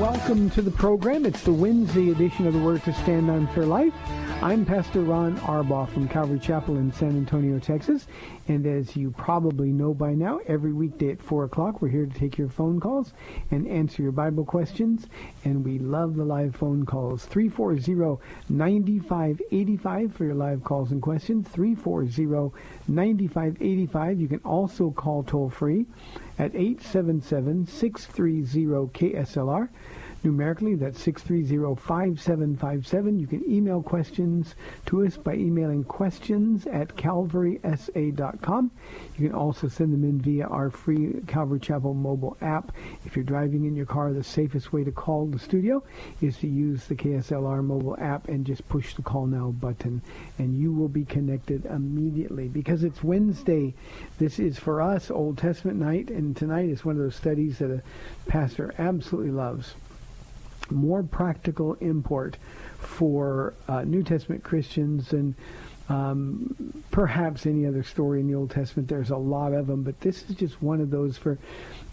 Welcome to the program. It's the Wednesday edition of the Word to Stand On for Life. I'm Pastor Ron Arbaugh from Calvary Chapel in San Antonio, Texas. And as you probably know by now, every weekday at 4 o'clock, we're here to take your phone calls and answer your Bible questions. And we love the live phone calls. 340-9585 for your live calls and questions. 340-9585. You can also call toll free at 877-630-KSLR. Numerically, that's 630-5757. You can email questions to us by emailing questions at calvarysa.com. You can also send them in via our free Calvary Chapel mobile app. If you're driving in your car, the safest way to call the studio is to use the KSLR mobile app and just push the call now button and you will be connected immediately because it's Wednesday. This is for us Old Testament night and tonight is one of those studies that a pastor absolutely loves more practical import for uh, New Testament Christians and um, perhaps any other story in the Old Testament. There's a lot of them, but this is just one of those for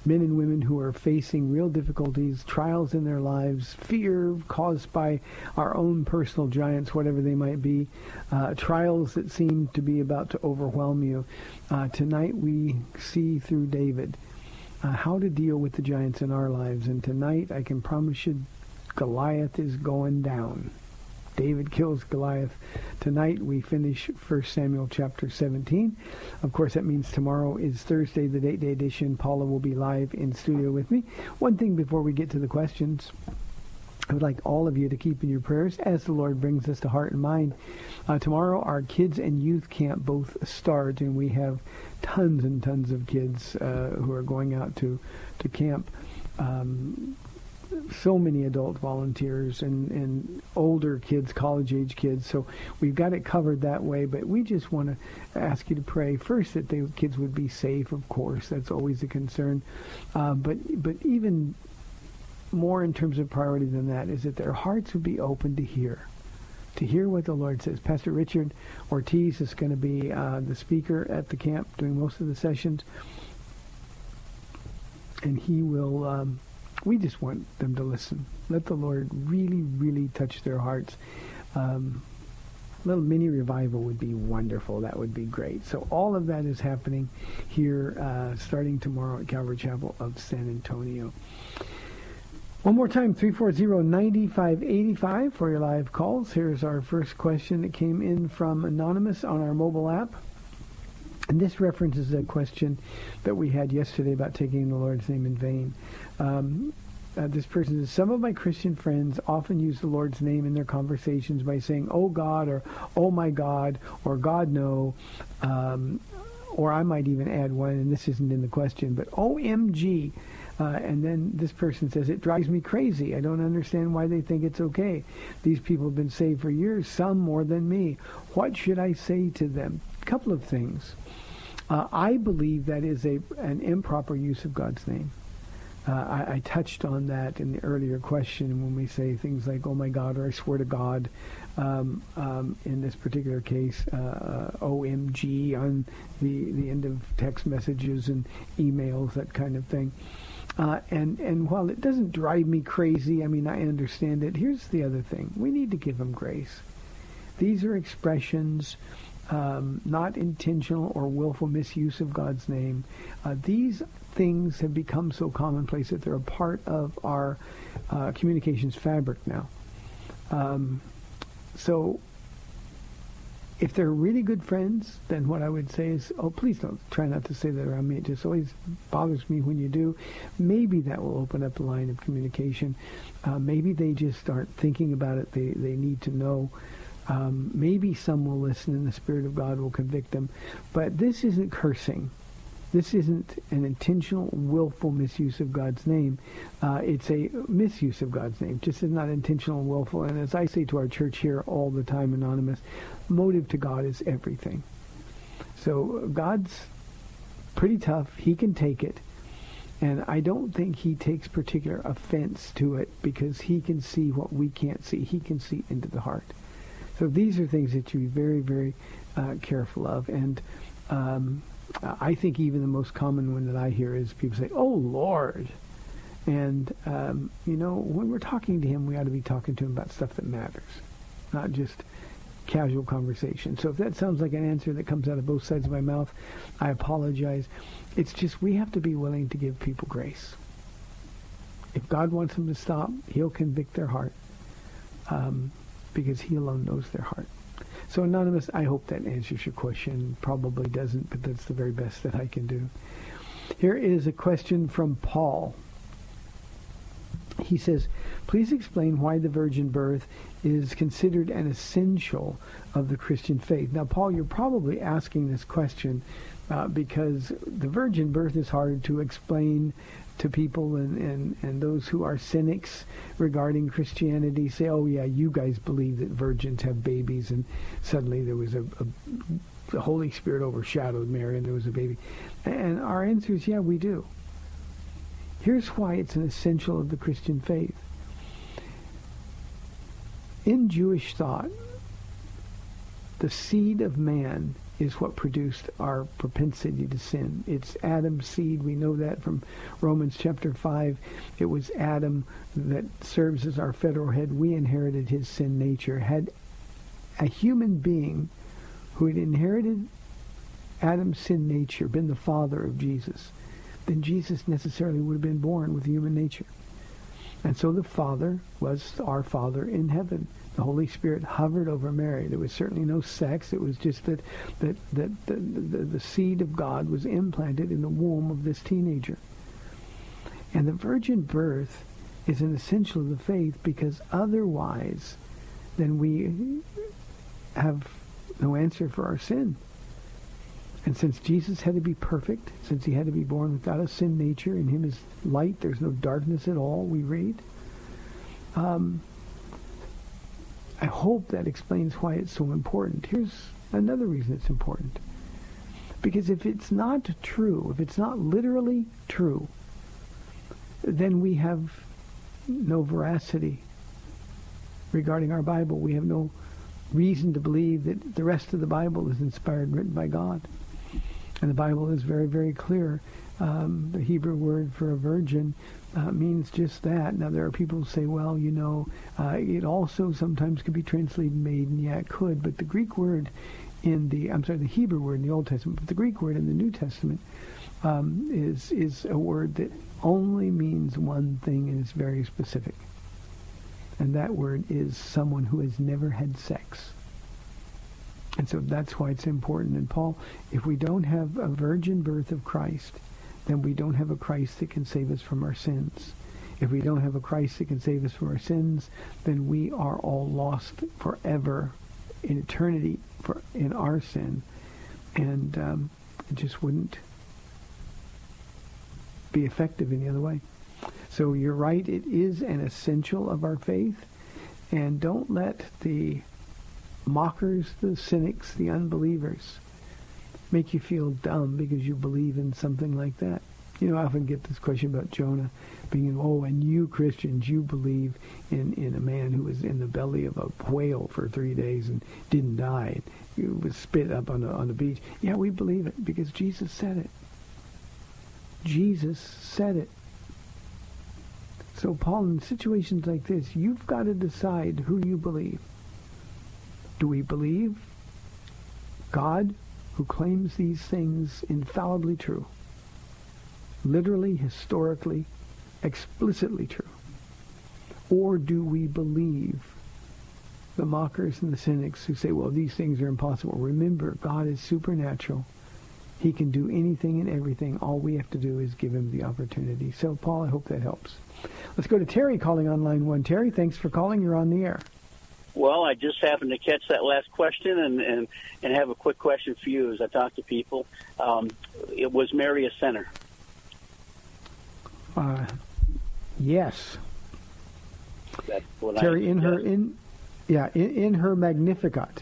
men and women who are facing real difficulties, trials in their lives, fear caused by our own personal giants, whatever they might be, uh, trials that seem to be about to overwhelm you. Uh, tonight we see through David uh, how to deal with the giants in our lives, and tonight I can promise you Goliath is going down. David kills Goliath. Tonight we finish 1 Samuel chapter 17. Of course, that means tomorrow is Thursday, the date day edition. Paula will be live in studio with me. One thing before we get to the questions. I would like all of you to keep in your prayers as the Lord brings us to heart and mind. Uh, tomorrow, our kids and youth camp both start, and we have tons and tons of kids uh, who are going out to to camp. Um, so many adult volunteers and, and older kids, college age kids. So we've got it covered that way. But we just want to ask you to pray first that the kids would be safe. Of course, that's always a concern. Uh, but but even more in terms of priority than that is that their hearts would be open to hear. To hear what the Lord says. Pastor Richard Ortiz is going to be uh, the speaker at the camp doing most of the sessions. And he will um, we just want them to listen. Let the Lord really, really touch their hearts. Um, a little mini revival would be wonderful. That would be great. So all of that is happening here uh, starting tomorrow at Calvary Chapel of San Antonio. One more time, 340-9585 for your live calls. Here's our first question that came in from Anonymous on our mobile app. And this references a question that we had yesterday about taking the Lord's name in vain. Um, uh, this person says, some of my Christian friends often use the Lord's name in their conversations by saying, oh God, or oh my God, or God no, um, or I might even add one, and this isn't in the question, but OMG. Uh, and then this person says, it drives me crazy. I don't understand why they think it's okay. These people have been saved for years, some more than me. What should I say to them? A couple of things. Uh, I believe that is a an improper use of God's name. Uh, I, I touched on that in the earlier question when we say things like, "Oh my God," or "I swear to God." Um, um, in this particular case, uh, OMG on the the end of text messages and emails, that kind of thing. Uh, and and while it doesn't drive me crazy, I mean I understand it. Here's the other thing: we need to give them grace. These are expressions, um, not intentional or willful misuse of God's name. Uh, these things have become so commonplace that they're a part of our uh, communications fabric now. Um, so if they're really good friends, then what I would say is, oh, please don't try not to say that around me. It just always bothers me when you do. Maybe that will open up a line of communication. Uh, maybe they just aren't thinking about it. They, they need to know. Um, maybe some will listen and the Spirit of God will convict them. But this isn't cursing. This isn't an intentional, willful misuse of God's name. Uh, it's a misuse of God's name. Just is not intentional and willful. And as I say to our church here all the time, Anonymous, motive to God is everything. So God's pretty tough. He can take it. And I don't think he takes particular offense to it because he can see what we can't see. He can see into the heart. So these are things that you be very, very uh, careful of. And um, I think even the most common one that I hear is people say, "Oh Lord," and um, you know when we're talking to Him, we ought to be talking to Him about stuff that matters, not just casual conversation. So if that sounds like an answer that comes out of both sides of my mouth, I apologize. It's just we have to be willing to give people grace. If God wants them to stop, He'll convict their heart um, because He alone knows their heart. So Anonymous, I hope that answers your question. Probably doesn't, but that's the very best that I can do. Here is a question from Paul. He says, please explain why the virgin birth is considered an essential of the Christian faith. Now, Paul, you're probably asking this question uh, because the virgin birth is hard to explain to people and, and, and those who are cynics regarding Christianity say, oh yeah, you guys believe that virgins have babies and suddenly there was a, a the Holy Spirit overshadowed Mary and there was a baby. And our answer is, yeah, we do. Here's why it's an essential of the Christian faith. In Jewish thought, the seed of man is what produced our propensity to sin. It's Adam's seed. We know that from Romans chapter 5. It was Adam that serves as our federal head. We inherited his sin nature. Had a human being who had inherited Adam's sin nature been the father of Jesus, then Jesus necessarily would have been born with human nature. And so the Father was our Father in heaven. The Holy Spirit hovered over Mary. There was certainly no sex. It was just that, that, that the, the, the seed of God was implanted in the womb of this teenager. And the virgin birth is an essential of the faith because otherwise then we have no answer for our sin. And since Jesus had to be perfect, since he had to be born without a sin nature, in him is light, there's no darkness at all, we read. Um, I hope that explains why it's so important. Here's another reason it's important. Because if it's not true, if it's not literally true, then we have no veracity regarding our Bible. We have no reason to believe that the rest of the Bible is inspired and written by God. And the Bible is very, very clear. Um, the Hebrew word for a virgin uh, means just that. Now, there are people who say, well, you know, uh, it also sometimes could be translated maiden. Yeah, it could. But the Greek word in the, I'm sorry, the Hebrew word in the Old Testament, but the Greek word in the New Testament um, is, is a word that only means one thing and is very specific. And that word is someone who has never had sex. And so that's why it's important. And Paul, if we don't have a virgin birth of Christ, then we don't have a Christ that can save us from our sins. If we don't have a Christ that can save us from our sins, then we are all lost forever in eternity for in our sin. And um, it just wouldn't be effective any other way. So you're right, it is an essential of our faith. And don't let the mockers, the cynics, the unbelievers make you feel dumb because you believe in something like that. You know, I often get this question about Jonah being, oh, and you Christians, you believe in, in a man who was in the belly of a whale for three days and didn't die. He was spit up on the, on the beach. Yeah, we believe it because Jesus said it. Jesus said it. So, Paul, in situations like this, you've got to decide who you believe. Do we believe God who claims these things infallibly true? Literally, historically, explicitly true? Or do we believe the mockers and the cynics who say, well, these things are impossible? Remember, God is supernatural. He can do anything and everything. All we have to do is give him the opportunity. So, Paul, I hope that helps. Let's go to Terry calling on line one. Terry, thanks for calling. You're on the air. Well, I just happened to catch that last question and, and, and have a quick question for you as I talk to people. Um, it was Mary a sinner? Uh, yes. That's what Terry, I, in her in yeah in, in her Magnificat,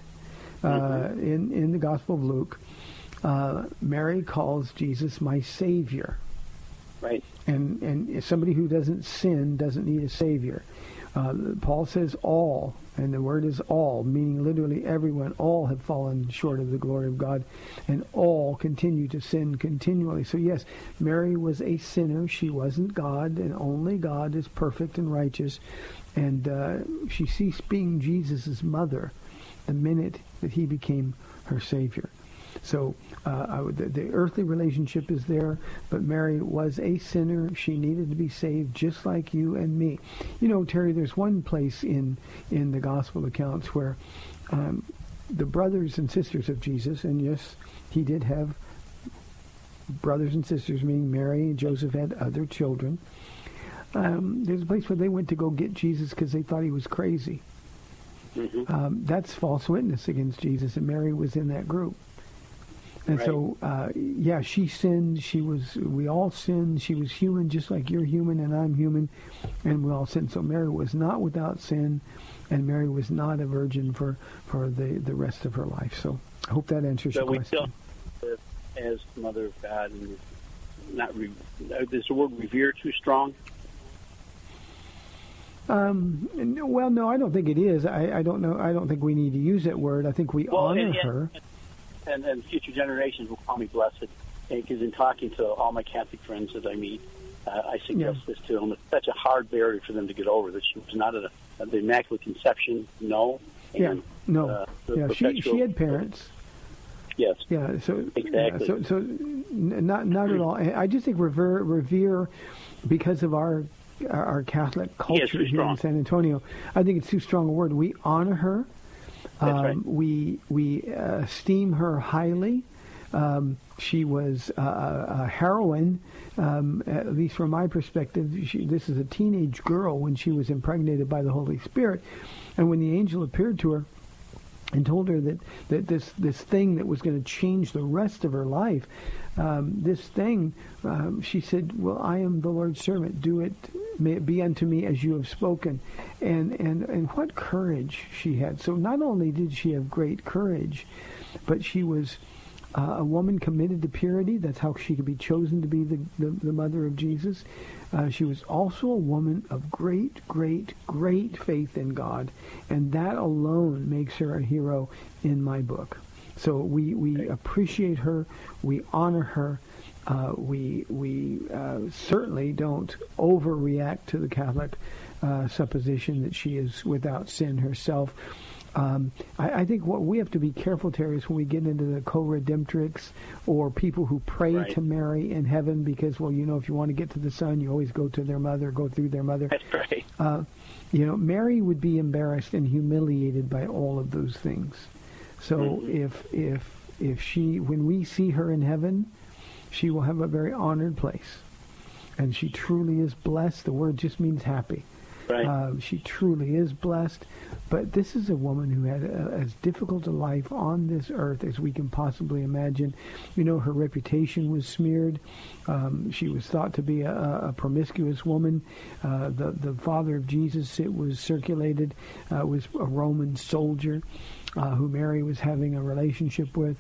uh, Mm-hmm. in in the Gospel of Luke, uh, Mary calls Jesus my Savior, right. and and somebody who doesn't sin doesn't need a Savior. Uh, Paul says all, and the word is all, meaning literally everyone. All have fallen short of the glory of God, and all continue to sin continually. So yes, Mary was a sinner. She wasn't God, and only God is perfect and righteous. And uh, she ceased being Jesus' mother the minute that he became her Savior. So uh, I would, the, the earthly relationship is there, but Mary was a sinner. She needed to be saved just like you and me. You know, Terry, there's one place in, in the gospel accounts where um, the brothers and sisters of Jesus, and yes, he did have brothers and sisters, meaning Mary and Joseph had other children. Um, there's a place where they went to go get Jesus because they thought he was crazy. Mm-hmm. Um, that's false witness against Jesus, and Mary was in that group. And so, uh, yeah, she sinned. She was. We all sinned. She was human, just like you're human and I'm human, and we all sinned. So Mary was not without sin, and Mary was not a virgin for for the the rest of her life. So I hope that answers your So your we question. still, as Mother of God, and not re, uh, is the word revere too strong? Um, well, no, I don't think it is. I, I don't know. I don't think we need to use that word. I think we Well, honor and- and- her. And, and future generations will call me blessed. Because in talking to all my Catholic friends that I meet, uh, I suggest Yeah. this to them. It's such a hard barrier for them to get over that she was not a, a the Immaculate Conception. No. Yeah, no, uh, yeah. She she had parents. Yes. Yeah, so Exactly. yeah, so so not not at all. I just think revere revere because of our our Catholic culture too here in. San Antonio. I think it's too strong a word. We honor her. Um, right. We we uh, esteem her highly. Um, she was uh, a a heroine, um, at least from my perspective. She, this is a teenage girl when she was impregnated by the Holy Spirit, and when the angel appeared to her and told her that, that this this thing that was going to change the rest of her life, um, this thing, um, she said, "Well, I am the Lord's servant. Do it, may it be unto me as you have spoken." And and and what courage she had! So not only did she have great courage, but she was. Uh, a woman committed to purity. That's how she could be chosen to be the, the, the mother of Jesus. Uh, she was also a woman of great, great, great faith in God, and that alone makes her a hero in my book. So we, we appreciate her, we honor her, uh, we we uh, certainly don't overreact to the Catholic uh, supposition that she is without sin herself. Um, I, I think what we have to be careful, Terry, is when we get into the co-redemptrix or people who pray Right. to Mary in heaven because, well, you know, if you want to get to the Son, you always go to their mother, go through their mother. That's right. Uh, you know, Mary would be embarrassed and humiliated by all of those things. So Mm-hmm. if if if she, when we see her in heaven, she will have a very honored place, and she truly is blessed. The word just means happy. Right. Uh, she truly is blessed. But this is a woman who had a, as difficult a life on this earth as we can possibly imagine. You know, her reputation was smeared. Um, she was thought to be a, a promiscuous woman. Uh, the the father of Jesus, it was circulated, uh, was a Roman soldier uh, who Mary was having a relationship with.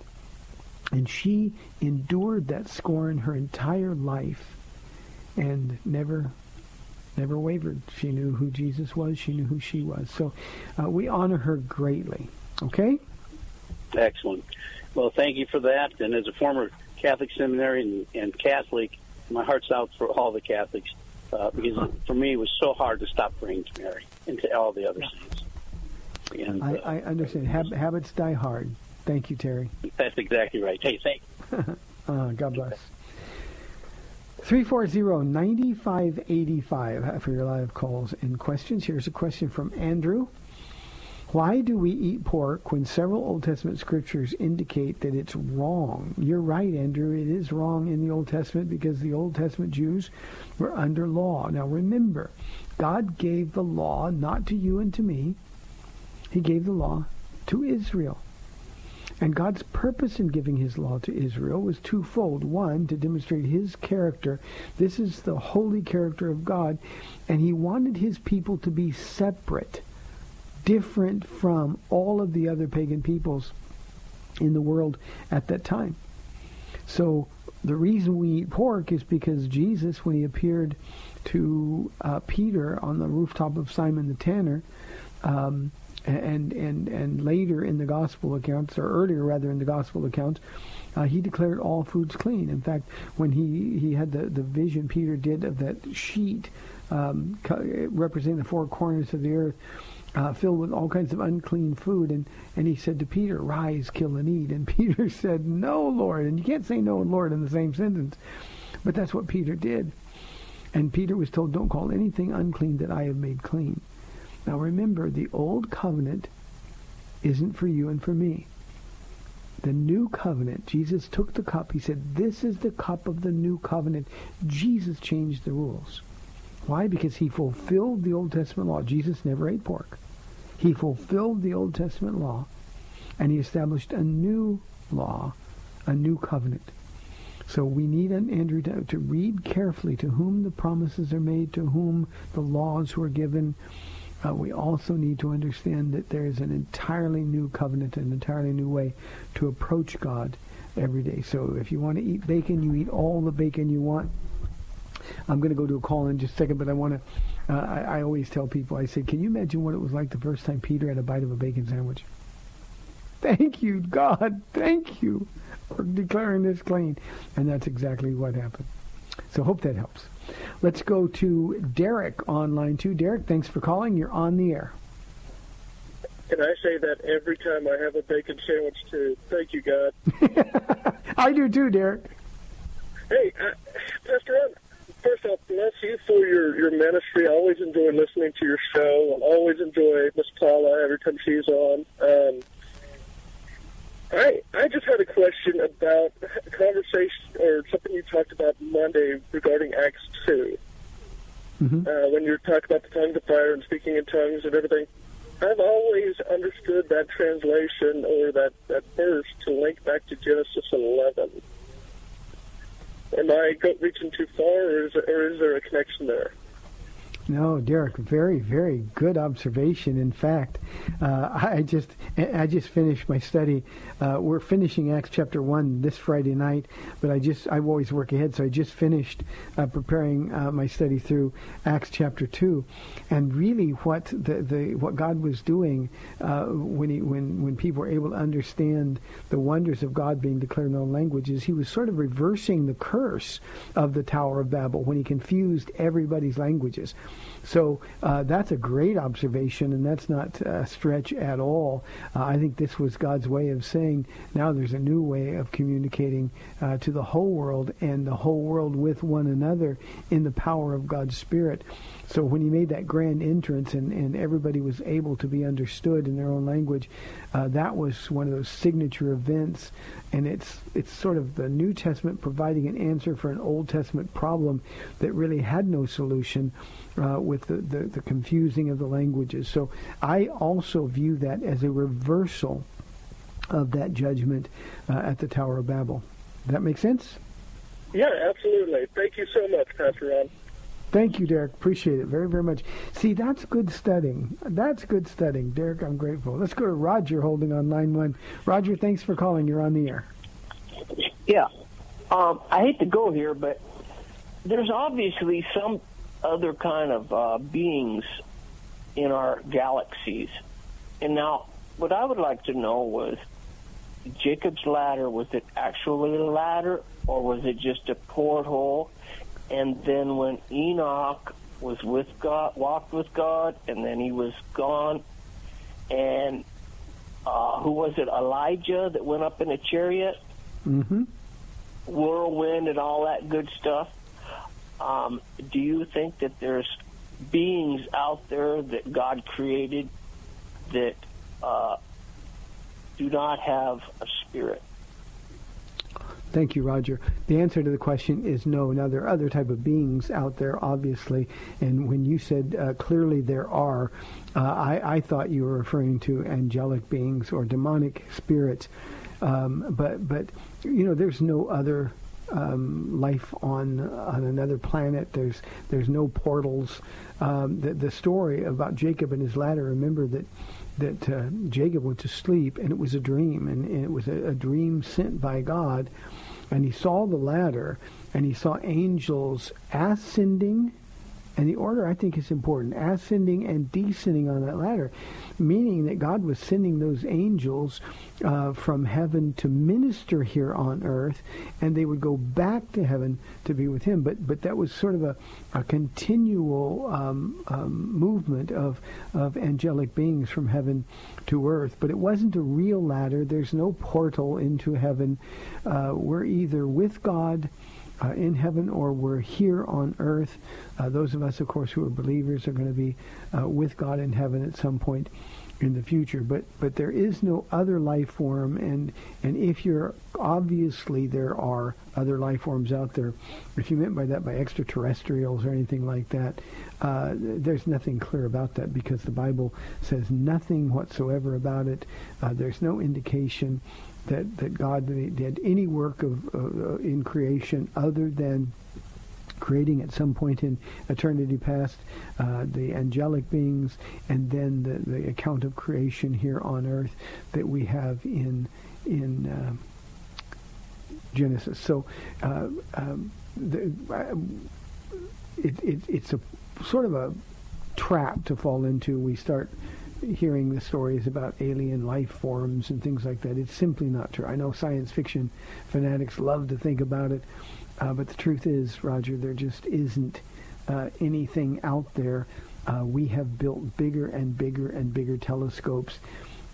And she endured that scorn her entire life and never never wavered. She knew who Jesus was. She knew who she was. So uh, we honor her greatly. Okay? Excellent. Well, thank you for that. And as a former Catholic seminary and, and Catholic, my heart's out for all the Catholics uh, because for me it was so hard to stop praying to Mary and to all the other saints. And I, uh, I understand. Hab- habits die hard. Thank you, Terry. that's exactly right. Hey, thank Uh, God bless. 340-9585 for your live calls and questions. Here's a question from Andrew. Why do we eat pork when several Old Testament scriptures indicate that it's wrong? You're right, Andrew. It is wrong in the Old Testament because the Old Testament Jews were under law. Now remember, God gave the law not to you and to me. He gave the law to Israel. And God's purpose in giving his law to Israel was twofold. One, to demonstrate his character. This is the holy character of God. And he wanted his people to be separate, different from all of the other pagan peoples in the world at that time. So the reason we eat pork is because Jesus, when he appeared to uh, Peter on the rooftop of Simon the Tanner, um, and and and later in the gospel accounts, or earlier rather in the gospel accounts, uh, he declared all foods clean. In fact, when he he had the the vision Peter did of that sheet um, representing the four corners of the earth. Uh, filled with all kinds of unclean food, and, and he said to Peter, "Rise, kill, and eat." And Peter said, "No, Lord." And you can't say "no" and "Lord" in the same sentence, but that's what Peter did. And Peter was told, "Don't call anything unclean that I have made clean." Now remember, the old covenant isn't for you and for me. The new covenant, Jesus took the cup. He said, this is the cup of the new covenant. Jesus changed the rules. Why? Because he fulfilled the Old Testament law. Jesus never ate pork. He fulfilled the Old Testament law, and he established a new law, a new covenant. So we need, Andrew, to, to read carefully to whom the promises are made, to whom the laws were given, uh, we also need to understand that there is an entirely new covenant, an entirely new way to approach God every day. So if you want to eat bacon, you eat all the bacon you want. I'm going to go to a call in just a second, but I want to, uh, I, I always tell people, I say, can you imagine what it was like the first time Peter had a bite of a bacon sandwich? Thank you, God. Thank you for declaring this clean. And that's exactly what happened. So hope that helps. Let's go to Derek on line two. Derek, thanks for calling. You're on the air. Can I say that every time I have a bacon sandwich too? Thank you, God. I do too, Derek. Hey, uh, Pastor Ron, first off, bless you for your, your ministry. I always enjoy listening to your show. I always enjoy Miss Paula every time she's on. Um, I I just had a question about a conversation or something you talked about Monday regarding Acts 2 Mm-hmm. uh, when you talk about the tongues of fire and speaking in tongues and everything. I've always understood that translation or that, that verse to link back to Genesis 11. Am I reaching too far, or is, or is there a connection there? No, Derek, very, very good observation. In fact, uh, I just I just finished my study. Uh, we're finishing Acts chapter one this Friday night, but I just I always work ahead, so I just finished uh, preparing uh, my study through Acts chapter two, and really what the, the what God was doing uh, when he when when people were able to understand the wonders of God being declared in all languages, He was sort of reversing the curse of the Tower of Babel when He confused everybody's languages. So uh, that's a great observation, and that's not a stretch at all. Uh, I think this was God's way of saying now there's a new way of communicating uh, to the whole world and the whole world with one another in the power of God's Spirit. So when he made that grand entrance and, and everybody was able to be understood in their own language, uh, that was one of those signature events. And it's it's sort of the New Testament providing an answer for an Old Testament problem that really had no solution uh, with the, the, the confusing of the languages. So I also view that as a reversal of that judgment uh, at the Tower of Babel. Does that make sense? Yeah, absolutely. Thank you so much, Pastor Ron. Thank you, Derek. Appreciate it very, very much. See, that's good studying. That's good studying. Derek, I'm grateful. Let's go to Roger holding on line one. Roger, thanks for calling. You're on the air. Yeah. Um, I hate to go here, but there's obviously some other kind of uh, beings in our galaxies. And now, what I would like to know was Jacob's ladder, was it actually a ladder or was it just a porthole? And then when Enoch was with God, walked with God, and then he was gone, and uh, who was it, Elijah, that went up in a chariot? Mm-hmm. whirlwind and all that good stuff. Um, do you think that there's beings out there that God created that uh, do not have a spirit? Thank you, Roger. The answer to the question is no. Now, there are other type of beings out there, obviously, and when you said uh, clearly there are, uh, I, I thought you were referring to angelic beings or demonic spirits. Um, but, but you know, there's no other um, life on on another planet. There's there's no portals. Um, the, the story about Jacob and his ladder. Remember that that uh, Jacob went to sleep and it was a dream, and, and it was a, a dream sent by God, and he saw the ladder and he saw angels ascending. And the order I think is important, ascending and descending on that ladder, meaning that God was sending those angels uh, from heaven to minister here on earth, and they would go back to heaven to be with Him. But but that was sort of a, a continual um, um, movement of of angelic beings from heaven to earth. But it wasn't a real ladder. There's no portal into heaven. Uh, we're either with God. Uh, in heaven or we're here on earth. Uh, those of us, of course, who are believers are going to be uh, with God in heaven at some point in the future. But but there is no other life form, and and if you're obviously there are other life forms out there. If you meant by that by extraterrestrials or anything like that, uh, there's nothing clear about that because the Bible says nothing whatsoever about it. Uh, there's no indication that that God did any work of uh, in creation other than creating at some point in eternity past uh, the angelic beings and then the, the account of creation here on earth that we have in in uh, Genesis. So uh, um, the, it, it, it's a sort of a trap to fall into. We start hearing the stories about alien life forms and things like that. It's simply not true. I know science fiction fanatics love to think about it, uh, but the truth is, Roger, there just isn't uh, anything out there. Uh, we have built bigger and bigger and bigger telescopes,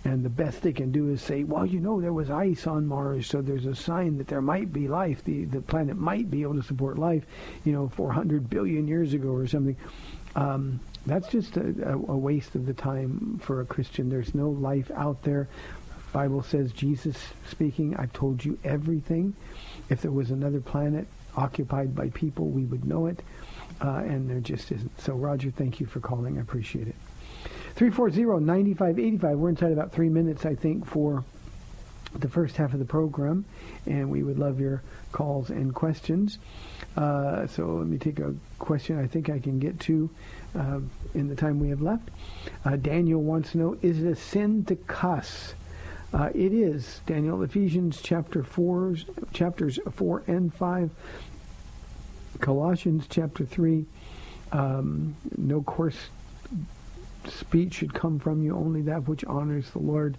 and the best they can do is say, well, you know, there was ice on Mars, so there's a sign that there might be life. The the planet might be able to support life, you know, 400 billion years ago or something. Um, that's just a, a, waste of the time for a Christian. There's no life out there. Bible says, Jesus speaking, I've told you everything. If there was another planet occupied by people, we would know it. Uh, and there just isn't. So, Roger, thank you for calling. I appreciate it. 340-9585. We're inside about three minutes, I think, for the first half of the program. And we would love your calls and questions. Uh, so let me take a question I think I can get to uh, in the time we have left. Uh, Daniel wants to know, is it a sin to cuss? Uh, it is, Daniel, Ephesians chapter 4, chapters 4 and 5, Colossians chapter 3, um, no coarse speech should come from you, only that which honors the Lord.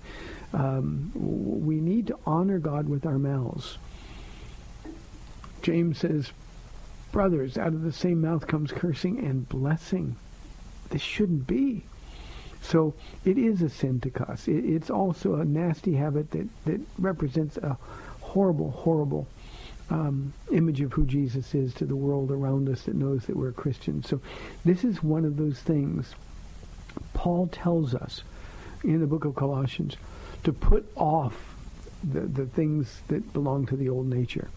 Um, we need to honor God with our mouths. James says, brothers, out of the same mouth comes cursing and blessing. This shouldn't be. So it is a sin to cuss. It, it's also a nasty habit that, that represents a horrible, horrible um, image of who Jesus is to the world around us that knows that we're Christians. So this is one of those things Paul tells us in the book of Colossians to put off the, the things that belong to the old nature.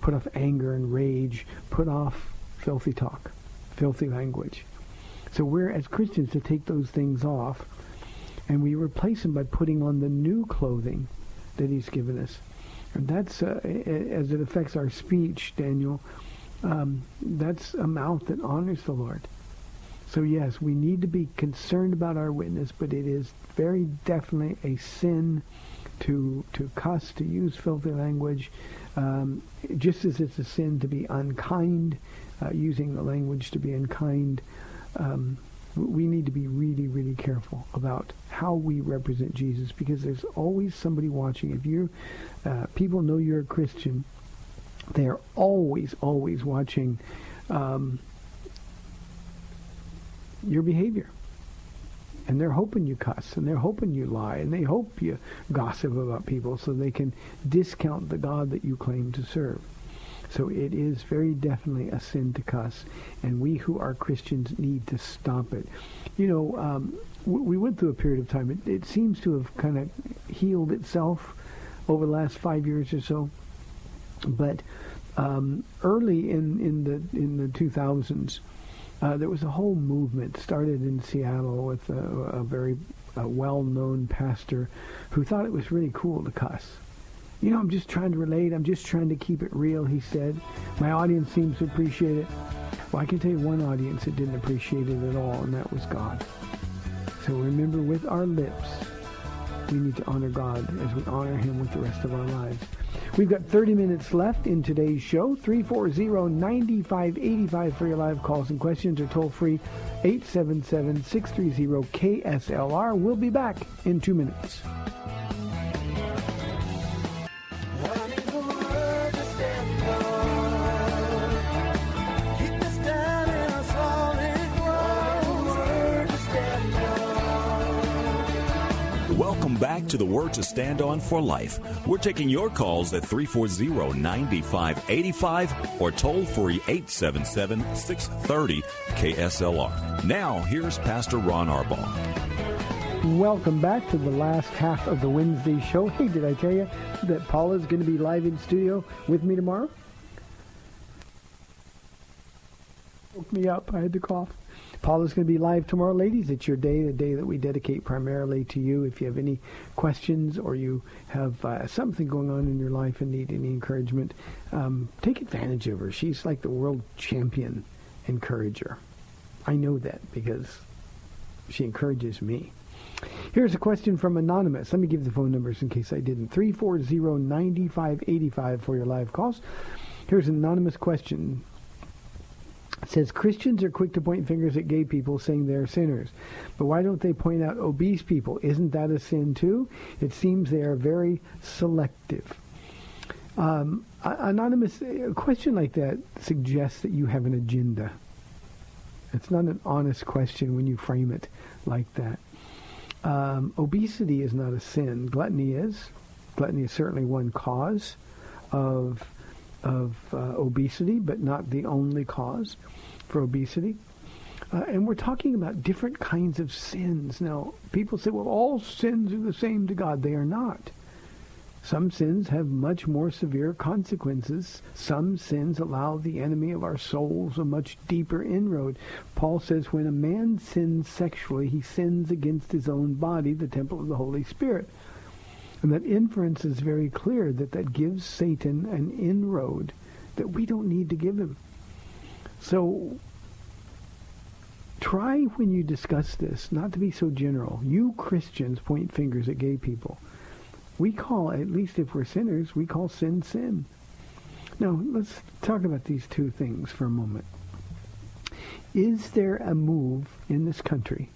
Put off anger and rage. Put off filthy talk, filthy language. So we're, as Christians, to take those things off, and we replace them by putting on the new clothing that he's given us. And that's, uh, as it affects our speech, Daniel, um, that's a mouth that honors the Lord. So yes, we need to be concerned about our witness, but it is very definitely a sin to to cuss, to use filthy language, um, just as it's a sin to be unkind, uh, using the language to be unkind. Um, we need to be really, really careful about how we represent Jesus because there's always somebody watching. If you uh, people know you're a Christian, they are always, always watching um, your behavior. And they're hoping you cuss, and they're hoping you lie, and they hope you gossip about people so they can discount the God that you claim to serve. So it is very definitely a sin to cuss, and we who are Christians need to stop it. You know, um, we went through a period of time. It, it seems to have kind of healed itself over the last five years or so. But um, early in, in the in the 2000s, uh, there was a whole movement started in Seattle with a, a very a well-known pastor who thought it was really cool to cuss. You know, I'm just trying to relate. I'm just trying to keep it real, he said. My audience seems to appreciate it. Well, I can tell you one audience that didn't appreciate it at all, and that was God. So remember, with our lips, we need to honor God as we honor him with the rest of our lives. We've got 30 minutes left in today's show. 340-9585 for your live calls and questions or toll free 877-630-KSLR. We'll be back in two minutes. Back to the Word to Stand On for Life. We're taking your calls at 340-9585 or toll free 877-630 KSLR. Now, here's Pastor Ron Arbaugh. Welcome back to the last half of the Wednesday show. Hey, did I tell you that Paula's going to be live in studio with me tomorrow? Woke me up. I had to cough. Paula's going to be live tomorrow. Ladies, it's your day, the day that we dedicate primarily to you. If you have any questions or you have uh, something going on in your life and need any encouragement, um, take advantage of her. She's like the world champion encourager. I know that because she encourages me. Here's a question from Anonymous. Let me give the phone numbers in case I didn't. 340-9585 for your live calls. Here's an anonymous question. Says Christians are quick to point fingers at gay people saying they're sinners. But why don't they point out obese people? Isn't that a sin too? It seems they are very selective. Um, anonymous, a question like that suggests that you have an agenda. It's not an honest question when you frame it like that. Um, obesity is not a sin. Gluttony is. Gluttony is certainly one cause of of uh, obesity, but not the only cause for obesity. Uh, and we're talking about different kinds of sins. Now, people say, well, all sins are the same to God. They are not. Some sins have much more severe consequences. Some sins allow the enemy of our souls a much deeper inroad. Paul says when a man sins sexually, he sins against his own body, the temple of the Holy Spirit. And that inference is very clear that that gives Satan an inroad that we don't need to give him. So try when you discuss this not to be so general. You Christians point fingers at gay people. We call, at least if we're sinners, we call sin sin. Now, let's talk about these two things for a moment. Is there a move in this country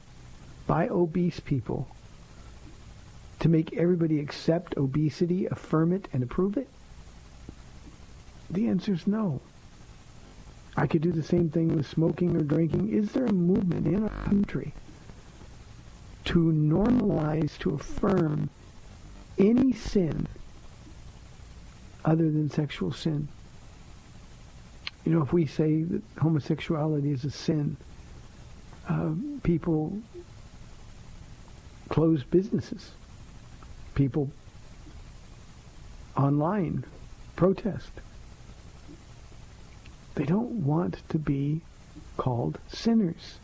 by obese people to make everybody accept obesity, affirm it, and approve it? The answer is no. I could do the same thing with smoking or drinking. Is there a movement in our country to normalize, to affirm any sin other than sexual sin? You know, if we say that homosexuality is a sin, uh, people close businesses. People online protest. They don't want to be called sinners.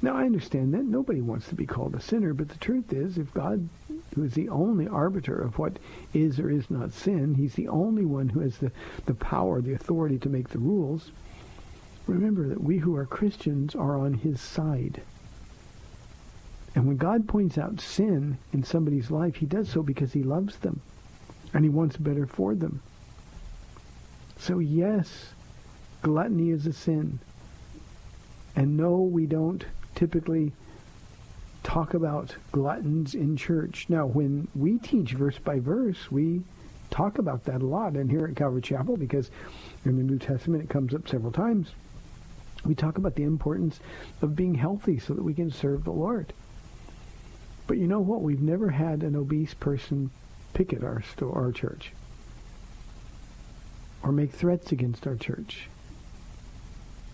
Now, I understand that. Nobody wants to be called a sinner, but the truth is, if God, who is the only arbiter of what is or is not sin, he's the only one who has the, the power, the authority to make the rules, remember that we who are Christians are on his side. And when God points out sin in somebody's life, he does so because he loves them and he wants better for them. So yes, Gluttony is a sin. And no, we don't typically talk about gluttons in church. Now, when we teach verse by verse, we talk about that a lot. And here at Calvary Chapel, because in the New Testament it comes up several times, we talk about the importance of being healthy so that we can serve the Lord. But you know what? We've never had an obese person picket our store, our church, or make threats against our church.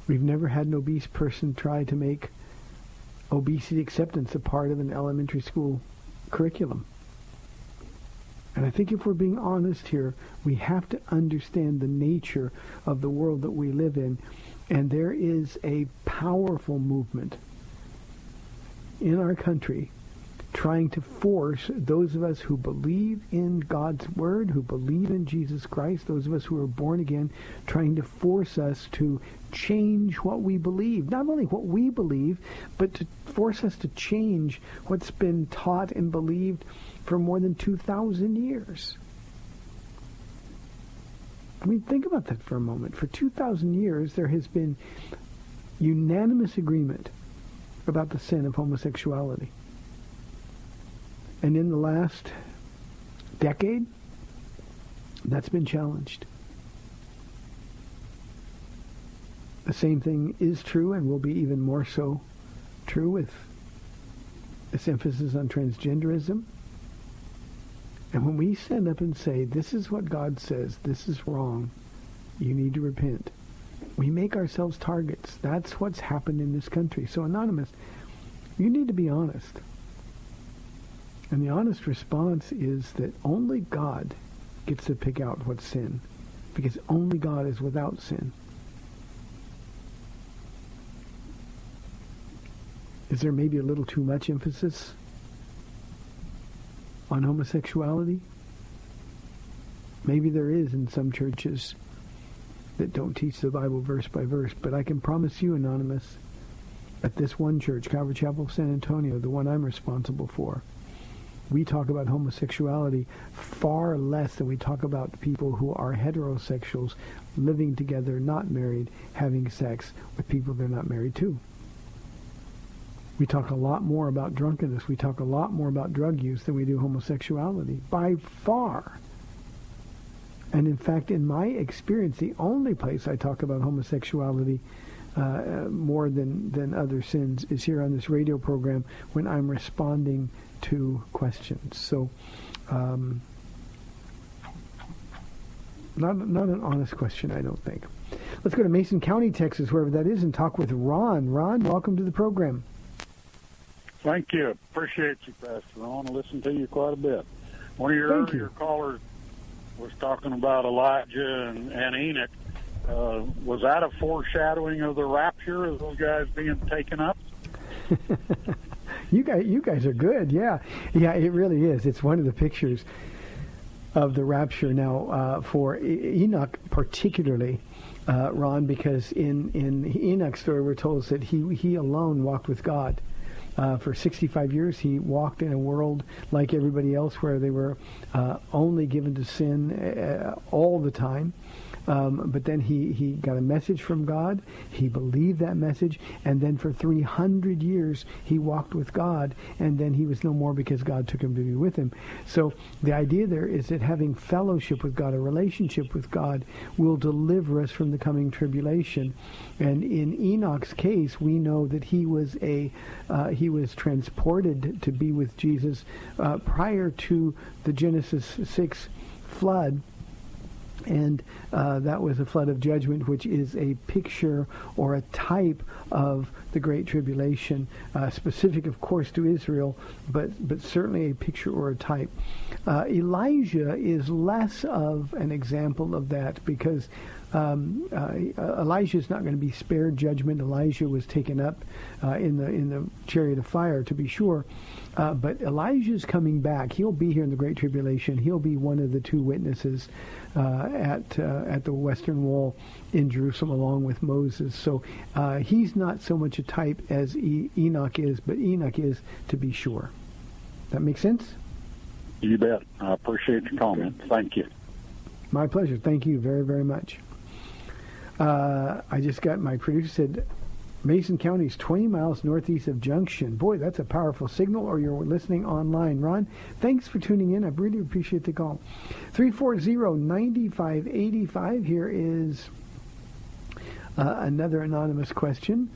We've never had an obese person try to make obesity acceptance a part of an elementary school curriculum. And I think if we're being honest here, we have to understand the nature of the world that we live in. And there is a powerful movement in our country trying to force those of us who believe in God's Word, who believe in Jesus Christ, those of us who are born again, trying to force us to change what we believe. Not only what we believe, but to force us to change what's been taught and believed for more than 2,000 years. I mean, think about that for a moment. For 2,000 years, there has been unanimous agreement about the sin of homosexuality. And in the last decade, that's been challenged. The same thing is true and will be even more so true with this emphasis on transgenderism. And when we stand up and say, this is what God says, this is wrong, you need to repent, we make ourselves targets. That's what's happened in this country. So, Anonymous, you need to be honest. And the honest response is that only God gets to pick out what's sin, because only God is without sin. Is there maybe a little too much emphasis on homosexuality? Maybe there is in some churches that don't teach the Bible verse by verse, but I can promise you, Anonymous, at this one church, Calvary Chapel of San Antonio, the one I'm responsible for, we talk about homosexuality far less than we talk about people who are heterosexuals living together, not married, having sex with people they're not married to. We talk a lot more about drunkenness. We talk a lot more about drug use than we do homosexuality, by far. And in fact, in my experience, the only place I talk about homosexuality uh, more than, than other sins is here on this radio program when I'm responding to questions. So, um, not, not an honest question, I don't think. Let's go to Mason County, Texas, wherever that is, and talk with Ron. Ron, welcome to the program. Thank you. Appreciate you, Pastor Ron. I want to listen to you quite a bit. One of your Thank earlier you. callers was talking about Elijah and, and Enoch. Uh, was that a foreshadowing of the rapture of those guys being taken up? You guys, you guys are good. Yeah, yeah, it really is. It's one of the pictures of the rapture. Now, uh, for Enoch particularly, uh, Ron, because in in Enoch's story, we're told that he he alone walked with God. Uh, for 65 years, he walked in a world like everybody else, where they were uh, only given to sin uh, all the time. Um, but then he, he got a message from God. He believed that message. And then for 300 years, he walked with God. And then he was no more because God took him to be with him. So the idea there is that having fellowship with God, a relationship with God, will deliver us from the coming tribulation. And in Enoch's case, we know that he was a uh, he was transported to be with Jesus uh, prior to the Genesis 6 flood and uh, that was a flood of judgment, which is a picture or a type of the Great Tribulation, uh, specific, of course, to Israel, but but certainly a picture or a type. Uh, Elijah is less of an example of that because. Um, uh, Elijah is not going to be spared judgment. Elijah was taken up uh, in the in the chariot of fire, to be sure. Uh, but Elijah is coming back. He'll be here in the Great Tribulation. He'll be one of the two witnesses uh, at uh, at the Western Wall in Jerusalem, along with Moses. So uh, he's not so much a type as e- Enoch is, but Enoch is to be sure. That makes sense. You bet. I appreciate your comment. Thank you. My pleasure. Thank you very very much. Uh, I just got my producer said Mason County is 20 miles northeast of Junction. Boy, that's a powerful signal, or you're listening online. Ron, thanks for tuning in. I really appreciate the call. 340-9585. Here is uh, another anonymous question.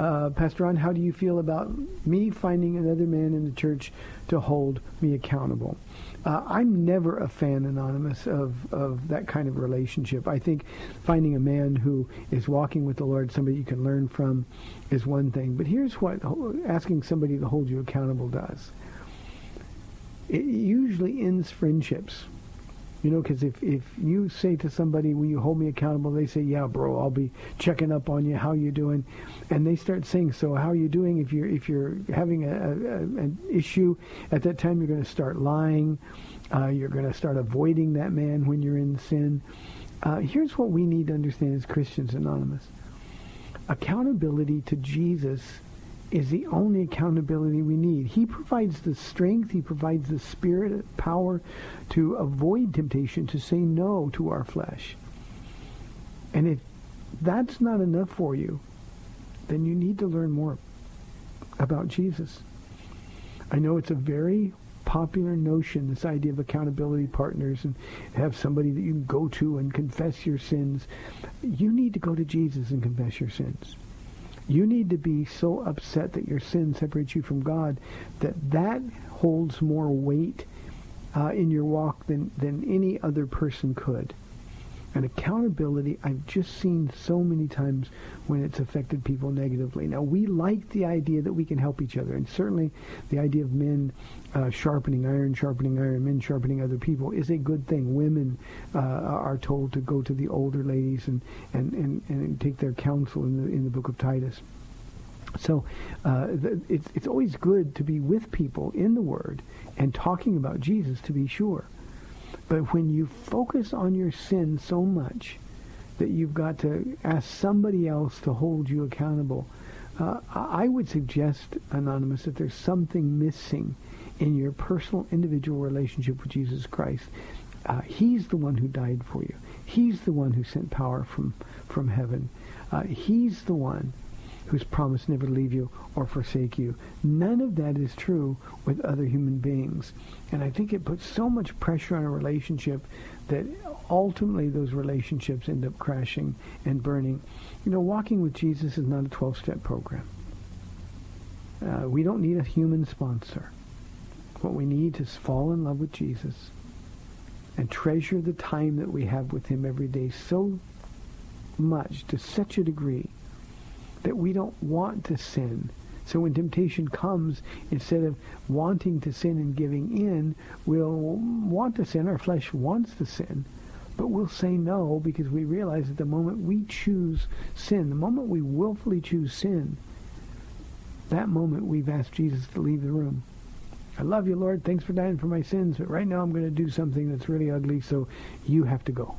Uh, Pastor Ron, how do you feel about me finding another man in the church to hold me accountable? Uh, I'm never a fan, Anonymous, of, of that kind of relationship. I think finding a man who is walking with the Lord, somebody you can learn from, is one thing. But here's what asking somebody to hold you accountable does. It usually ends friendships. You know, because if, if you say to somebody, will you hold me accountable? They say, yeah, bro, I'll be checking up on you. How you doing? And they start saying, so how are you doing? If you're, if you're having a, a, an issue at that time, you're going to start lying. Uh, you're going to start avoiding that man when you're in sin. Uh, here's what we need to understand as Christians Anonymous. Accountability to Jesus is the only accountability we need. He provides the strength, he provides the spirit, power to avoid temptation, to say no to our flesh. And if that's not enough for you, then you need to learn more about Jesus. I know it's a very popular notion, this idea of accountability partners and have somebody that you can go to and confess your sins. You need to go to Jesus and confess your sins. You need to be so upset that your sin separates you from God that that holds more weight uh, in your walk than, than any other person could. And accountability, I've just seen so many times when it's affected people negatively. Now, we like the idea that we can help each other, and certainly the idea of men uh, sharpening iron, sharpening iron, men sharpening other people is a good thing. Women uh, are told to go to the older ladies and, and, and, and take their counsel in the, in the book of Titus. So uh, it's, it's always good to be with people in the Word and talking about Jesus to be sure. But when you focus on your sin so much that you've got to ask somebody else to hold you accountable, uh, I would suggest, Anonymous, that there's something missing in your personal individual relationship with Jesus Christ. Uh, he's the one who died for you. He's the one who sent power from, from heaven. Uh, he's the one who's promised never to leave you or forsake you. None of that is true with other human beings. And I think it puts so much pressure on a relationship that ultimately those relationships end up crashing and burning. You know, walking with Jesus is not a 12-step program. Uh, we don't need a human sponsor. What we need is fall in love with Jesus and treasure the time that we have with him every day so much, to such a degree, that we don't want to sin. So when temptation comes, instead of wanting to sin and giving in, we'll want to sin. Our flesh wants to sin. But we'll say no because we realize that the moment we choose sin, the moment we willfully choose sin, that moment we've asked Jesus to leave the room. I love you, Lord. Thanks for dying for my sins. But right now I'm going to do something that's really ugly, so you have to go.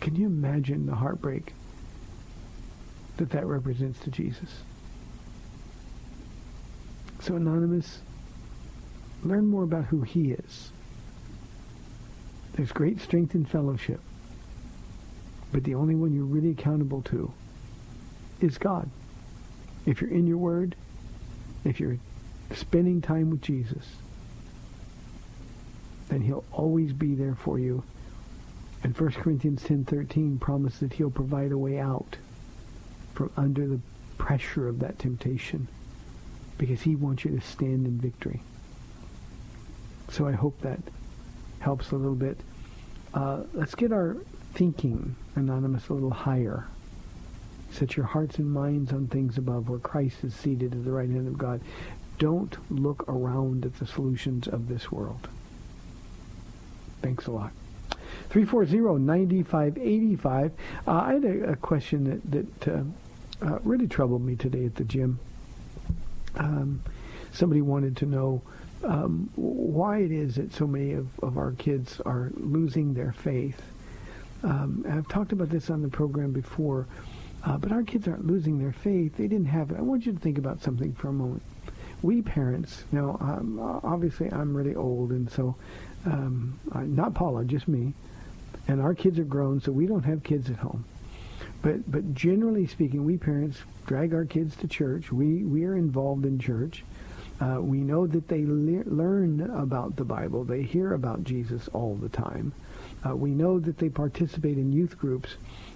Can you imagine the heartbreak that that represents to Jesus. So Anonymous, learn more about who he is. There's great strength in fellowship, but the only one you're really accountable to is God. If you're in your word, if you're spending time with Jesus, then he'll always be there for you. And 1 Corinthians 10:13 promises that he'll provide a way out from under the pressure of that temptation because he wants you to stand in victory. So I hope that helps a little bit. Uh, let's get our thinking, Anonymous, a little higher. Set your hearts and minds on things above where Christ is seated at the right hand of God. Don't look around at the solutions of this world. Thanks a lot. 340-9585. Uh, I had a, a, question that, that uh, uh, really troubled me today at the gym. Um, somebody wanted to know um, why it is that so many of, of our kids are losing their faith. Um, I've talked about this on the program before, uh, but our kids aren't losing their faith. They didn't have it. I want you to think about something for a moment. We parents, now um, obviously I'm really old, and so um, not Paula, just me, and our kids are grown, so we don't have kids at home. But but generally speaking, we parents drag our kids to church. We we are involved in church. Uh, we know that they le- learn about the Bible. They hear about Jesus all the time. Uh, we know that they participate in youth groups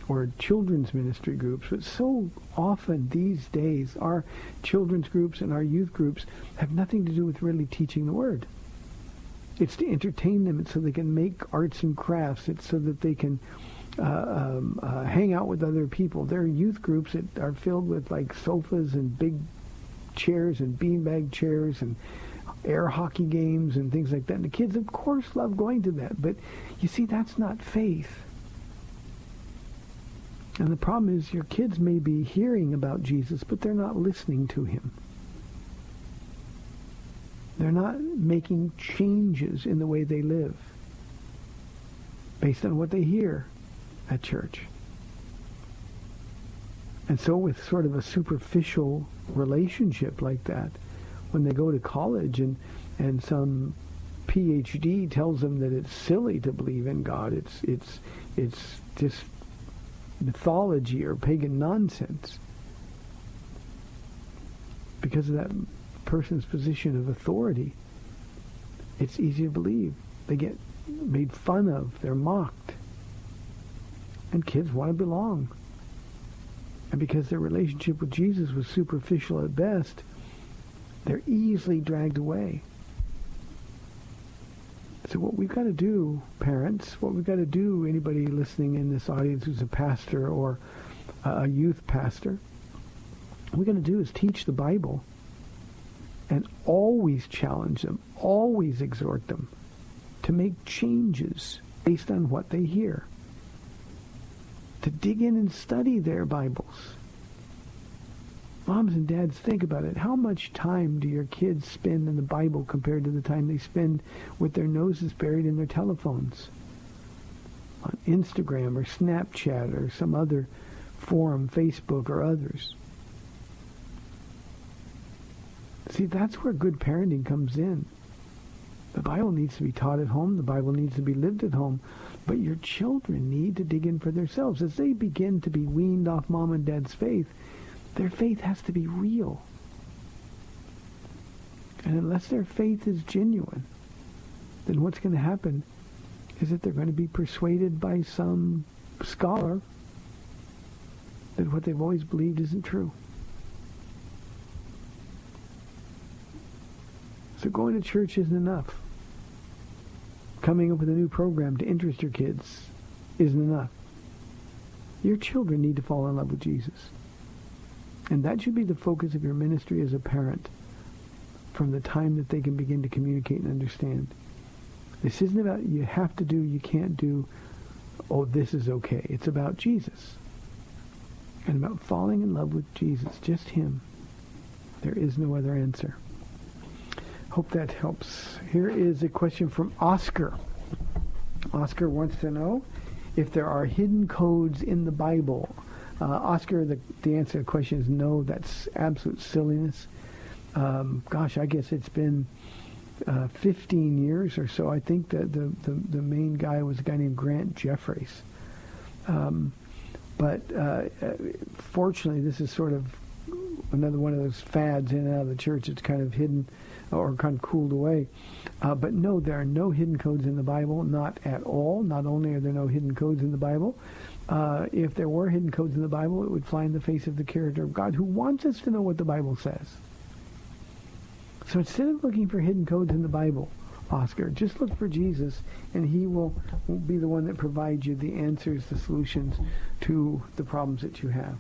or children's ministry groups. But so often these days, our children's groups and our youth groups have nothing to do with really teaching the Word. It's to entertain them. It's so they can make arts and crafts. It's so that they can uh, um, uh, hang out with other people. There are youth groups that are filled with like sofas and big chairs and beanbag chairs and air hockey games and things like that. And the kids, of course, love going to that. But you see, that's not faith. And the problem is your kids may be hearing about Jesus, but they're not listening to him. They're not making changes in the way they live based on what they hear at church. And so with sort of a superficial relationship like that, when they go to college and, and some PhD tells them that it's silly to believe in God, it's, it's, it's just mythology or pagan nonsense because of that person's position of authority, it's easy to believe. They get made fun of. They're mocked. And kids want to belong. And because their relationship with Jesus was superficial at best, they're easily dragged away. So what we've got to do, parents, what we've got to do, anybody listening in this audience who's a pastor or a youth pastor, what we're going to do is teach the Bible and always challenge them, always exhort them to make changes based on what they hear to dig in and study their Bibles. Moms and dads, think about it. How much time do your kids spend in the Bible compared to the time they spend with their noses buried in their telephones? On Instagram or Snapchat or some other forum, Facebook or others. See, that's where good parenting comes in. The Bible needs to be taught at home. The Bible needs to be lived at home. But your children need to dig in for themselves. As they begin to be weaned off mom and dad's faith, their faith has to be real. And unless their faith is genuine, then what's going to happen is that they're going to be persuaded by some scholar that what they've always believed isn't true. So going to church isn't enough coming up with a new program to interest your kids isn't enough. Your children need to fall in love with Jesus. And that should be the focus of your ministry as a parent from the time that they can begin to communicate and understand. This isn't about you have to do, you can't do, oh, this is okay. It's about Jesus. And about falling in love with Jesus, just him. There is no other answer. Hope that helps. Here is a question from Oscar. Oscar wants to know if there are hidden codes in the Bible. Uh, Oscar, the, the answer to the question is no. That's absolute silliness. Um, gosh, I guess it's been uh, 15 years or so. I think that the, the, the main guy was a guy named Grant Jeffries. Um, but uh, fortunately, this is sort of another one of those fads in and out of the church. It's kind of hidden or kind of cooled away. Uh, but no, there are no hidden codes in the Bible, not at all. Not only are there no hidden codes in the Bible, uh, if there were hidden codes in the Bible, it would fly in the face of the character of God who wants us to know what the Bible says. So instead of looking for hidden codes in the Bible, Oscar, just look for Jesus, and he will, will be the one that provides you the answers, the solutions to the problems that you have.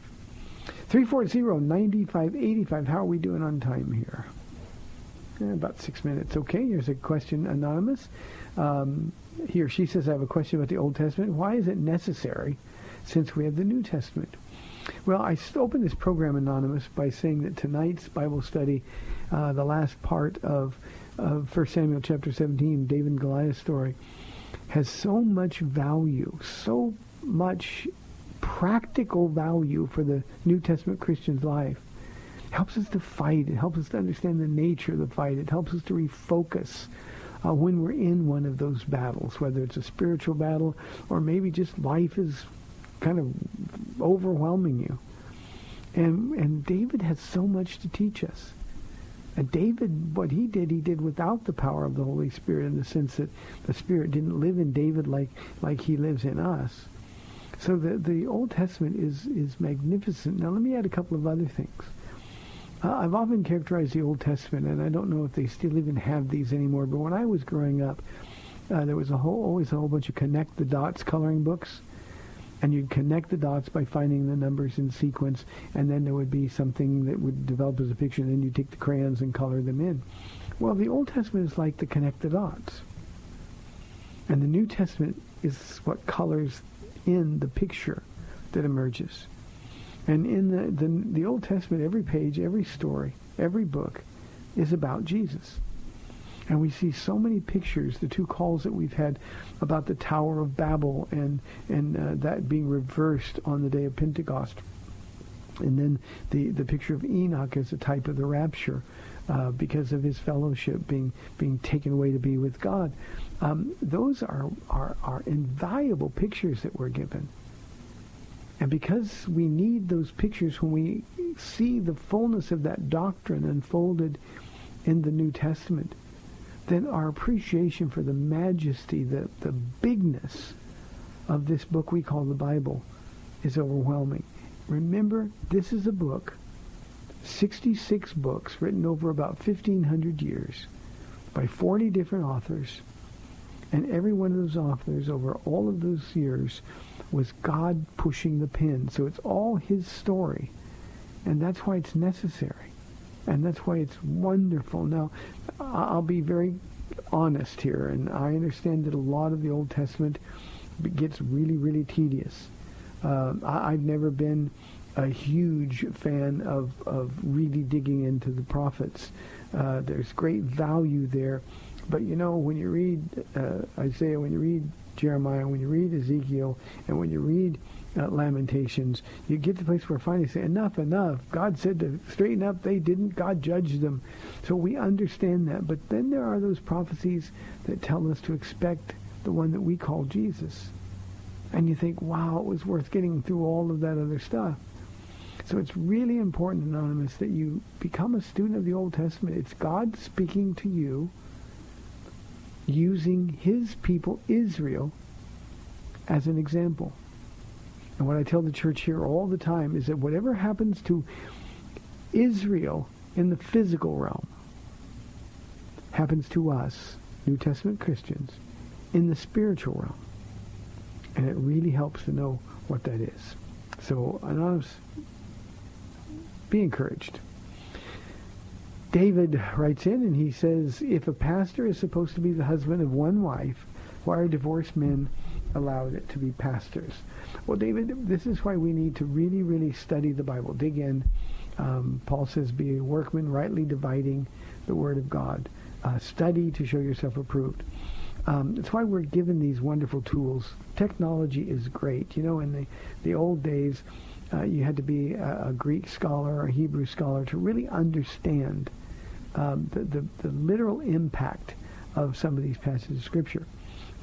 340-9585. How are we doing on time here? Eh, about six minutes. Okay, here's a question, Anonymous. Um, he or she says, I have a question about the Old Testament. Why is it necessary since we have the New Testament? Well, I opened this program, Anonymous, by saying that tonight's Bible study, uh, the last part of, of 1 Samuel chapter 17, David and Goliath story, has so much value, so much practical value for the New Testament Christian's life helps us to fight. It helps us to understand the nature of the fight. It helps us to refocus uh, when we're in one of those battles, whether it's a spiritual battle or maybe just life is kind of overwhelming you. And and David has so much to teach us. And David, what he did, he did without the power of the Holy Spirit in the sense that the Spirit didn't live in David like, like he lives in us. So the, the Old Testament is, is magnificent. Now let me add a couple of other things. Uh, I've often characterized the Old Testament, and I don't know if they still even have these anymore, but when I was growing up, uh, there was a whole, always a whole bunch of connect the dots coloring books and you'd connect the dots by finding the numbers in sequence, and then there would be something that would develop as a picture, and then you take the crayons and color them in. Well, the Old Testament is like the connect the dots. And the New Testament is what colors in the picture that emerges. And in the, the, the Old Testament, every page, every story, every book is about Jesus. And we see so many pictures, the two calls that we've had about the Tower of Babel and, and uh, that being reversed on the day of Pentecost. And then the, the picture of Enoch as a type of the rapture uh, because of his fellowship being, being taken away to be with God. Um, those are, are, are invaluable pictures that we're given. And because we need those pictures when we see the fullness of that doctrine unfolded in the New Testament, then our appreciation for the majesty, the, the bigness of this book we call the Bible is overwhelming. Remember, this is a book, 66 books written over about 1,500 years by 40 different authors. And every one of those authors over all of those years was God pushing the pen. So it's all his story. And that's why it's necessary. And that's why it's wonderful. Now, I'll be very honest here, and I understand that a lot of the Old Testament gets really, really tedious. Uh, I, have never been a huge fan of, of really digging into the prophets. Uh, there's great value there. But you know, when you read uh, Isaiah, when you read Jeremiah, when you read Ezekiel, and when you read uh, Lamentations, you get to the place where finally say, enough, enough. God said to straighten up. They didn't. God judged them. So we understand that. But then there are those prophecies that tell us to expect the one that we call Jesus. And you think, wow, it was worth getting through all of that other stuff. So it's really important, Anonymous, that you become a student of the Old Testament. It's God speaking to you using his people, Israel, as an example. And what I tell the church here all the time is that whatever happens to Israel in the physical realm happens to us, New Testament Christians, in the spiritual realm. And it really helps to know what that is. So, Anonymous, be encouraged. David writes in and he says, if a pastor is supposed to be the husband of one wife, why are divorced men allowed to be pastors? Well, David, this is why we need to really, really study the Bible. Dig in. Um, Paul says, be a workman rightly dividing the word of God. Uh, study to show yourself approved. Um, that's why we're given these wonderful tools. Technology is great. You know, in the, the old days, uh, you had to be a, a, Greek scholar or a Hebrew scholar to really understand um, the, the, the literal impact of some of these passages of Scripture.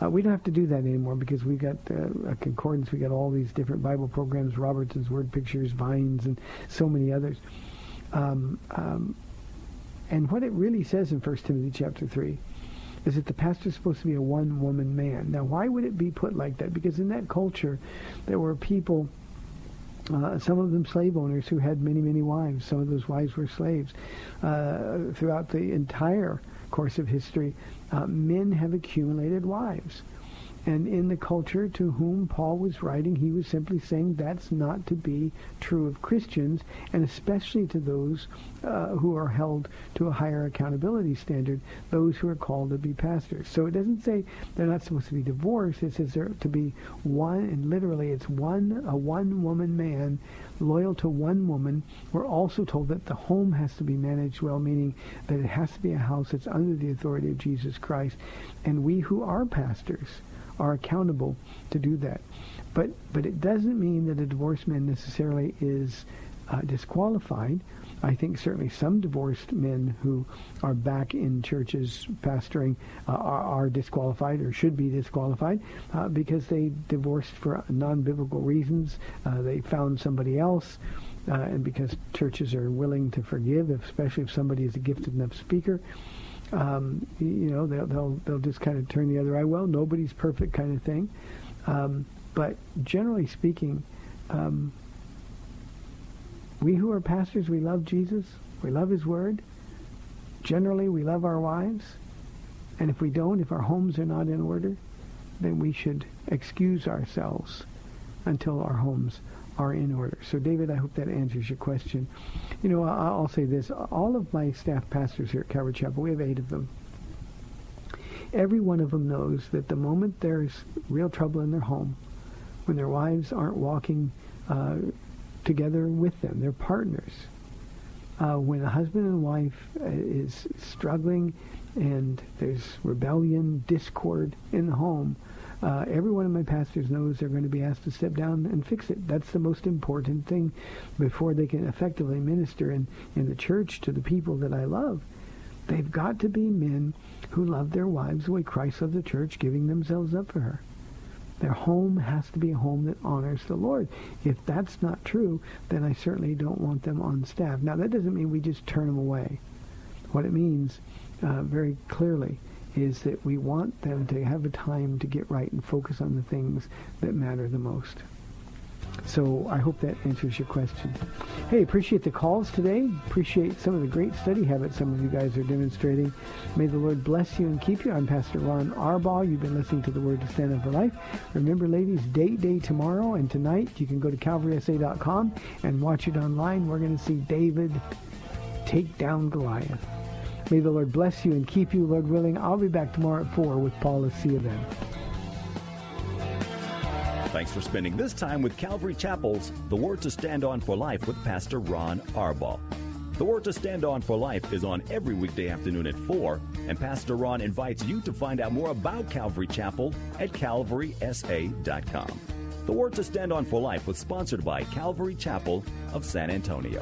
Uh, we don't have to do that anymore because we've got uh, a concordance. We've got all these different Bible programs, Robertson's Word Pictures, Vines, and so many others. Um, um, and what it really says in 1 Timothy chapter 3 is that the pastor is supposed to be a one-woman man. Now, why would it be put like that? Because in that culture, there were people, uh, some of them slave owners, who had many, many wives. Some of those wives were slaves. Uh, throughout the entire course of history, uh, men have accumulated wives. And in the culture to whom Paul was writing, he was simply saying that's not to be true of Christians, and especially to those uh, who are held to a higher accountability standard, those who are called to be pastors. So it doesn't say they're not supposed to be divorced. It says they're to be one, and literally it's one, a one-woman man loyal to one woman. We're also told that the home has to be managed well, meaning that it has to be a house that's under the authority of Jesus Christ. And we who are pastors are accountable to do that. But, but it doesn't mean that a divorced man necessarily is uh, disqualified. I think certainly some divorced men who are back in churches pastoring uh, are, are, disqualified or should be disqualified uh, because they divorced for non-biblical reasons. Uh, they found somebody else. Uh, and because churches are willing to forgive, especially if somebody is a gifted enough speaker, um, you know they'll, they'll they'll just kind of turn the other eye. Well, nobody's perfect, kind of thing. Um, but generally speaking, um, we who are pastors, we love Jesus. We love his word. Generally, we love our wives. And if we don't, if our homes are not in order, then we should excuse ourselves until our homes are in order. So, David, I hope that answers your question. You know, I'll say this. All of my staff pastors here at Calvary Chapel, we have eight of them. Every one of them knows that the moment there's real trouble in their home, when their wives aren't walking uh, together with them. They're partners. Uh, when a husband and wife uh, is struggling and there's rebellion, discord in the home, uh, every one of my pastors knows they're going to be asked to step down and fix it. That's the most important thing before they can effectively minister in, in the church to the people that I love. They've got to be men who love their wives the way Christ loved the church, giving themselves up for her. Their home has to be a home that honors the Lord. If that's not true, then I certainly don't want them on staff. Now, that doesn't mean we just turn them away. What it means uh, very clearly is that we want them to have a time to get right and focus on the things that matter the most. So I hope that answers your question. Hey, appreciate the calls today. Appreciate some of the great study habits some of you guys are demonstrating. May the Lord bless you and keep you. I'm Pastor Ron Arbaugh. You've been listening to the Word to Stand Up for Life. Remember, ladies, date day tomorrow and tonight. You can go to calvarysa.com and watch it online. We're going to see David take down Goliath. May the Lord bless you and keep you, Lord willing. I'll be back tomorrow at 4 with Paula. See you then. Thanks for spending this time with Calvary Chapel's The Word to Stand On for Life with Pastor Ron Arbaugh. The Word to Stand On for Life is on every weekday afternoon at 4, and Pastor Ron invites you to find out more about Calvary Chapel at calvarysa.com. The Word to Stand On for Life was sponsored by Calvary Chapel of San Antonio.